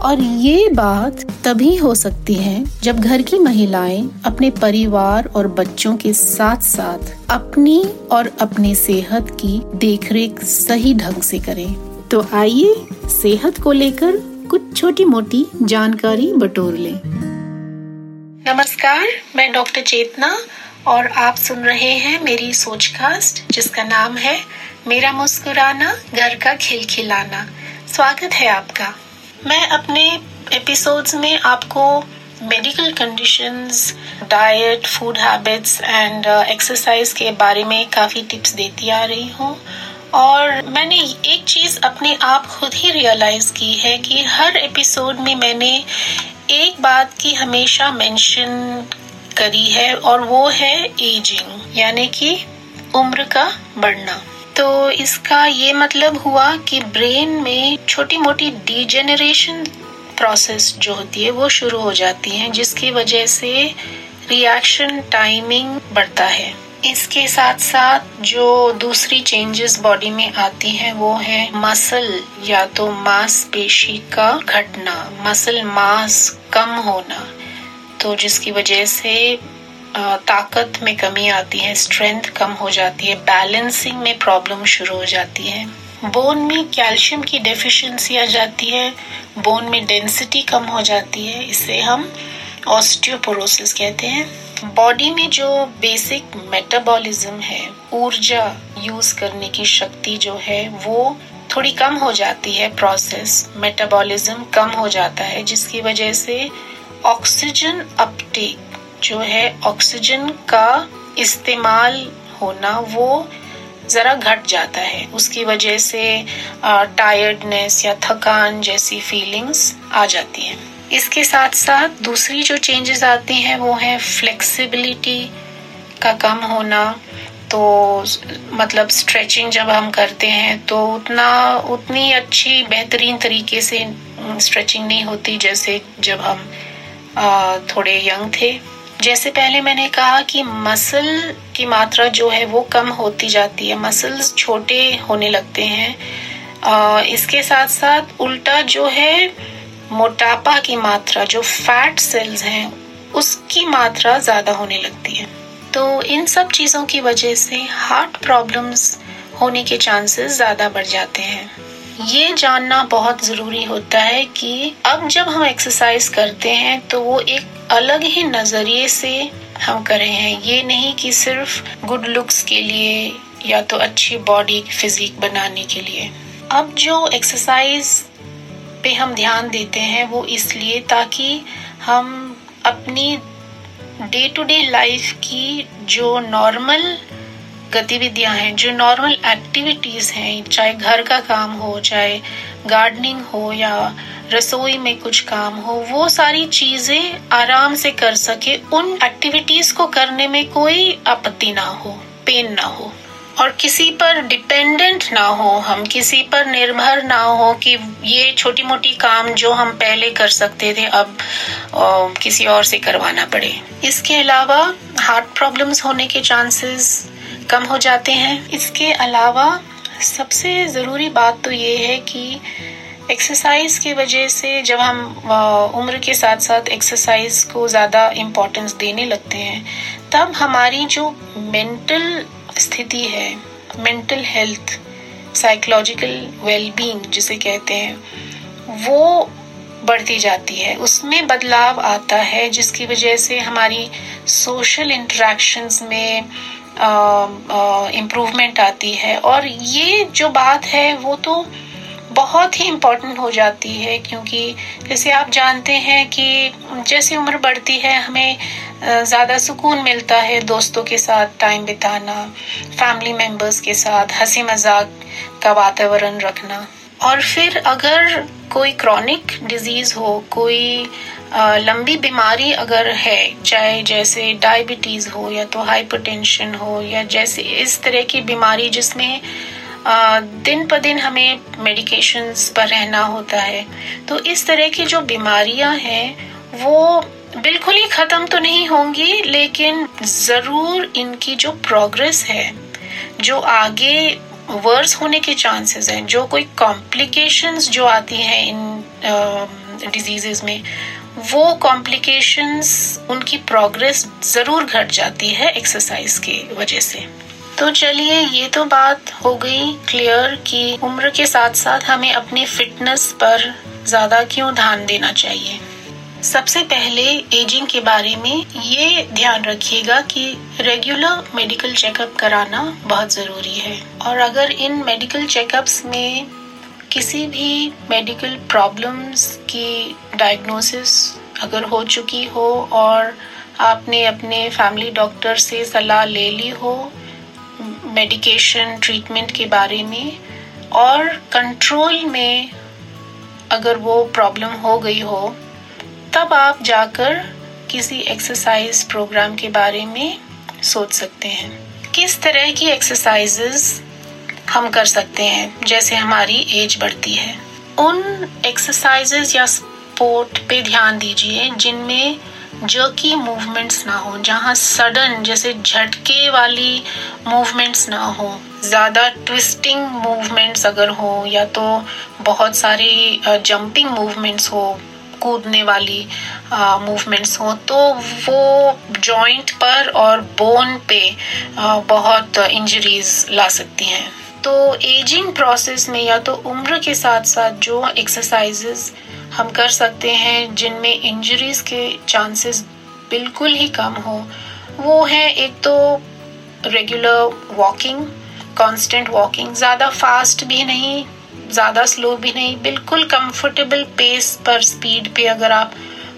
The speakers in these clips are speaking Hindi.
और ये बात तभी हो सकती है जब घर की महिलाएँ अपने परिवार और बच्चों के साथ साथ अपनी और अपने सेहत की देखरेख सही ढंग से करें। तो आइए सेहत को लेकर कुछ छोटी मोटी जानकारी बटोर लें। नमस्कार, मैं डॉक्टर चेतना और आप सुन रहे हैं मेरी सोचकास्ट, जिसका नाम है मेरा मुस्कुराना, घर का खिलखिलाना। स्वागत है आपका। मैं अपने एपिसोड्स में आपको medical conditions diet food habits and exercise के बारे में काफ़ी टिप्स देती आ रही हूँ। और मैंने एक चीज़ अपने आप खुद ही रियलाइज़ की है कि हर एपिसोड में मैंने एक बात की हमेशा मेंशन करी है और वो है एजिंग यानी कि उम्र का बढ़ना। तो इसका ये मतलब हुआ कि ब्रेन में छोटी मोटी डिजेनरेशन प्रोसेस जो होती है, वो शुरू हो जाती है, जिसकी वजह से रिएक्शन टाइमिंग बढ़ता है। इसके साथ साथ जो दूसरी चेंजेस बॉडी में आती हैं, वो है मसल या तो मांस पेशी का घटना मसल मास कम होना तो जिसकी वजह से ताकत में कमी आती है स्ट्रेंथ कम हो जाती है बैलेंसिंग में प्रॉब्लम शुरू हो जाती है। बोन में कैल्शियम की डेफिशिएंसी आ जाती है बोन में डेंसिटी कम हो जाती है, इसे हम ऑस्टियोपोरोसिस कहते हैं। बॉडी में जो बेसिक मेटाबॉलिज्म है, ऊर्जा यूज़ करने की शक्ति जो है, वो थोड़ी कम हो जाती है प्रोसेस मेटाबॉलिज्म कम हो जाता है, जिसकी वजह से ऑक्सीजन अपटेक जो है ऑक्सीजन का इस्तेमाल होना, वो ज़रा घट जाता है। उसकी वजह से टायर्डनेस या थकान जैसी फीलिंग्स आ जाती हैं। इसके साथ साथ दूसरी जो चेंजेस आती हैं, वो है फ्लेक्सिबिलिटी का कम होना। तो मतलब स्ट्रेचिंग जब हम करते हैं तो उतना, उतनी अच्छी, बेहतरीन तरीके से स्ट्रेचिंग नहीं होती, जैसे जब हम थोड़े यंग थे। जैसे पहले मैंने कहा कि मसल की मात्रा जो है वो कम होती जाती है मसल्स छोटे होने लगते हैं। आ, इसके साथ साथ उल्टा जो है मोटापा की मात्रा जो फैट सेल्स हैं उसकी मात्रा ज़्यादा होने लगती है। तो इन सब चीज़ों की वजह से हार्ट प्रॉब्लम्स होने के चांसेस ज़्यादा बढ़ जाते हैं। ये जानना बहुत ज़रूरी होता है कि अब जब हम एक्सरसाइज करते हैं तो वो एक अलग ही नज़रिए से हम कर हैं। ये नहीं कि सिर्फ़ गुड लुक्स के लिए या तो अच्छी बॉडी फिजिक बनाने के लिए। अब जो एक्सरसाइज पे हम ध्यान देते हैं, वो इसलिए ताकि हम अपनी डे टू डे लाइफ की जो नॉर्मल गतिविधियाँ हैं जो नॉर्मल एक्टिविटीज़ हैं चाहे घर का काम हो चाहे गार्डनिंग हो या रसोई में कुछ काम हो वो सारी चीज़ें आराम से कर सके उन एक्टिविटीज़ को करने में कोई आपत्ति ना हो पेन ना हो। और किसी पर डिपेंडेंट ना हो हम किसी पर निर्भर ना हो कि ये छोटी मोटी काम जो हम पहले कर सकते थे अब आ, किसी और से करवाना पड़े। इसके अलावा हार्ट प्रॉब्लम्स होने के चांसेस कम हो जाते हैं। इसके अलावा सबसे ज़रूरी बात तो ये है कि एक्सरसाइज की वजह से जब हम उम्र के साथ साथ एक्सरसाइज को ज़्यादा इम्पोर्टेंस देने लगते हैं, तब हमारी जो मेंटल स्थिति है मेंटल हेल्थ साइकोलॉजिकल वेलबींग जिसे कहते हैं, वो बढ़ती जाती है। उसमें बदलाव आता है जिसकी वजह से हमारी सोशल इंटरेक्शंस में इम्प्रूवमेंट आती है। और ये जो बात है, वो तो बहुत ही इम्पोर्टेंट हो जाती है, क्योंकि जैसे आप जानते हैं कि जैसे उम्र बढ़ती है, हमें ज़्यादा सुकून मिलता है दोस्तों के साथ टाइम बिताना फैमिली मेंबर्स के साथ हँसी मज़ाक का वातावरण रखना। और फिर अगर कोई क्रॉनिक डिज़ीज़ हो, कोई लंबी बीमारी अगर है, चाहे जैसे डायबिटीज़ हो या तो हाइपरटेंशन हो या जैसे इस तरह की बीमारी जिसमें दिन प दिन हमें मेडिकेशंस पर रहना होता है तो इस तरह की जो बीमारियाँ हैं, वो बिल्कुल ही खत्म तो नहीं होंगी, लेकिन ज़रूर इनकी जो प्रोग्रेस है, जो आगे वर्स होने के चांसेस हैं, जो कोई कॉम्प्लिकेशंस जो आती हैं इन डिजीजेस में वो कॉम्प्लिकेशंस उनकी प्रोग्रेस ज़रूर घट जाती है एक्सरसाइज की वजह से। तो चलिए, ये तो बात हो गई क्लियर कि उम्र के साथ साथ हमें अपने फिटनेस पर ज़्यादा क्यों ध्यान देना चाहिए। सबसे पहले एजिंग के बारे में ये ध्यान रखिएगा कि रेगुलर मेडिकल चेकअप कराना बहुत ज़रूरी है। और अगर इन मेडिकल चेकअप्स में किसी भी मेडिकल प्रॉब्लम्स की डायग्नोसिस अगर हो चुकी हो और आपने अपने फैमिली डॉक्टर से सलाह ले ली हो मेडिकेशन ट्रीटमेंट के बारे में और कंट्रोल में अगर वो प्रॉब्लम हो गई हो, तब आप जाकर किसी एक्सरसाइज प्रोग्राम के बारे में सोच सकते हैं। किस तरह की एक्सरसाइजेस हम कर सकते हैं जैसे हमारी एज बढ़ती है। उन एक्सरसाइजेस या स्पोर्ट पे ध्यान दीजिए जिनमें जर्की मूवमेंट्स ना हो जहाँ सडन जैसे झटके वाली मूवमेंट्स ना हो। ज़्यादा ट्विस्टिंग मूवमेंट्स अगर हो या तो बहुत सारी जंपिंग मूवमेंट्स हो कूदने वाली मूवमेंट्स हो तो वो जॉइंट पर और बोन पे आ, बहुत इंजरीज ला सकती हैं। तो एजिंग प्रोसेस में या तो उम्र के साथ साथ जो एक्सरसाइजेस हम कर सकते हैं, जिनमें इंजरीज के चांसेस बिल्कुल ही कम हो, वो है एक तो रेगुलर वॉकिंग कांस्टेंट वॉकिंग ज़्यादा फास्ट भी नहीं, ज़्यादा स्लो भी नहीं, बिल्कुल कंफर्टेबल पेस पर स्पीड पे अगर आप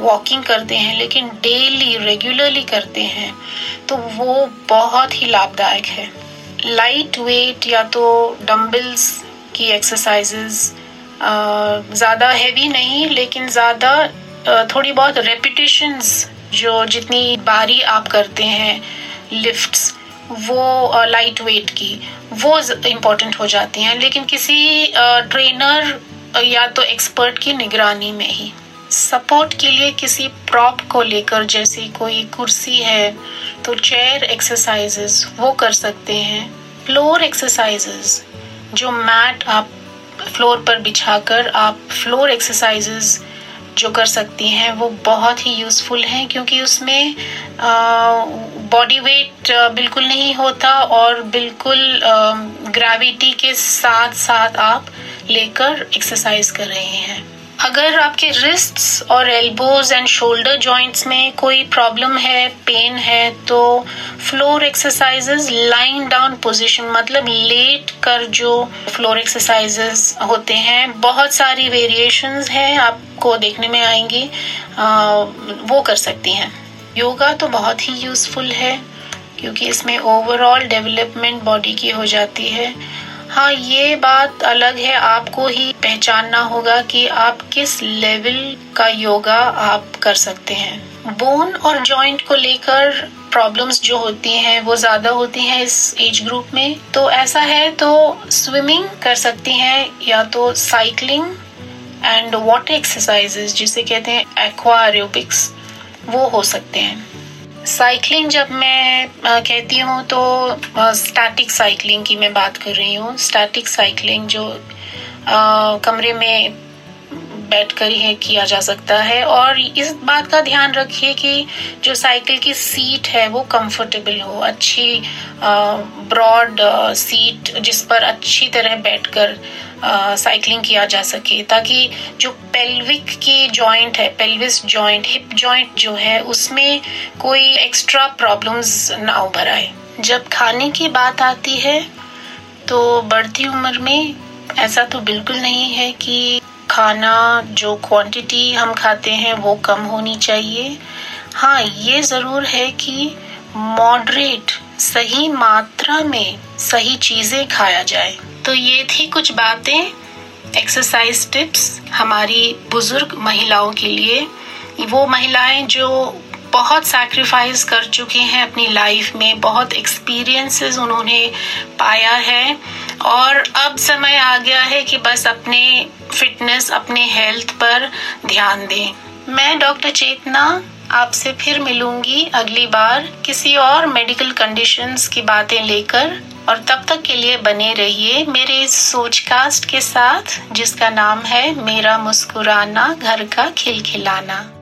वॉकिंग करते हैं, लेकिन डेली रेगुलरली करते हैं तो वो बहुत ही लाभदायक है। लाइट वेट या तो डम्बल्स की एक्सरसाइजेस ज़्यादा हैवी नहीं, लेकिन ज़्यादा थोड़ी बहुत रेपिटेशंस जो जितनी बारी आप करते हैं लिफ्ट्स वो लाइट वेट की, वो इम्पोर्टेंट हो जाती हैं। लेकिन किसी ट्रेनर या तो एक्सपर्ट की निगरानी में ही। सपोर्ट के लिए किसी प्रॉप को लेकर जैसे कोई कुर्सी है तो चेयर एक्सरसाइजेस वो कर सकते हैं। फ्लोर एक्सरसाइजेस जो मैट आप फ्लोर पर बिछाकर आप फ्लोर एक्सरसाइजेस जो कर सकती हैं, वो बहुत ही यूज़फुल हैं, क्योंकि उसमें बॉडी वेट बिल्कुल नहीं होता और बिल्कुल ग्रेविटी के साथ साथ आप लेकर एक्सरसाइज कर रहे हैं। अगर आपके रिस्ट्स और एल्बोज एंड शोल्डर जॉइंट्स में कोई प्रॉब्लम है पेन है तो floor exercises lying down position मतलब लेट कर जो फ्लोर एक्सरसाइजेस होते हैं बहुत सारी वेरिएशंस हैं आपको देखने में आएँगी आ, वो कर सकती हैं। योगा तो बहुत ही यूजफुल है क्योंकि इसमें ओवरऑल डेवलपमेंट बॉडी की हो जाती है। हाँ ये बात अलग है। आपको ही पहचानना होगा कि आप किस लेवल का योगा आप कर सकते हैं। बोन और जॉइंट को लेकर प्रॉब्लम्स जो होती हैं, वो ज़्यादा होती हैं इस एज ग्रुप में। तो ऐसा है तो स्विमिंग कर सकती हैं या तो साइकिलिंग एंड वाटर एक्सरसाइजेस, जिसे कहते हैं एक्वा एरोबिक्स वो हो सकते हैं। साइकिलिंग जब मैं कहती हूँ तो स्टैटिक साइकिलिंग की मैं बात कर रही हूँ। स्टैटिक साइकिलिंग जो कमरे में बैठकर ही किया जा सकता है। और इस बात का ध्यान रखिए कि जो साइकिल की सीट है, वो कंफर्टेबल हो। अच्छी ब्रॉड सीट जिस पर अच्छी तरह बैठकर साइकिलिंग किया जा सके। ताकि जो पेल्विक की जॉइंट है पेल्विस जॉइंट हिप जॉइंट जो है, उसमें कोई एक्स्ट्रा प्रॉब्लम्स ना उभर आए। जब खाने की बात आती है तो बढ़ती उम्र में ऐसा तो बिल्कुल नहीं है कि खाना, जो क्वांटिटी हम खाते हैं, वो कम होनी चाहिए। हाँ ये ज़रूर है कि मॉडरेट सही मात्रा में सही चीज़ें खाया जाए। तो ये थी कुछ बातें एक्सरसाइज टिप्स हमारी बुज़ुर्ग महिलाओं के लिए। वो महिलाएँ जो बहुत सैक्रिफाइस कर चुके हैं अपनी लाइफ में, बहुत एक्सपीरियंसेस उन्होंने पाया है। और अब समय आ गया है कि बस अपने फिटनेस अपने हेल्थ पर ध्यान दें। मैं डॉक्टर चेतना आपसे फिर मिलूँगी अगली बार किसी और मेडिकल कंडीशंस की बातें लेकर। और तब तक के लिए बने रहिए मेरे इस सोचकास्ट के साथ, जिसका नाम है मेरा मुस्कुराना, घर का खिलखिलाना।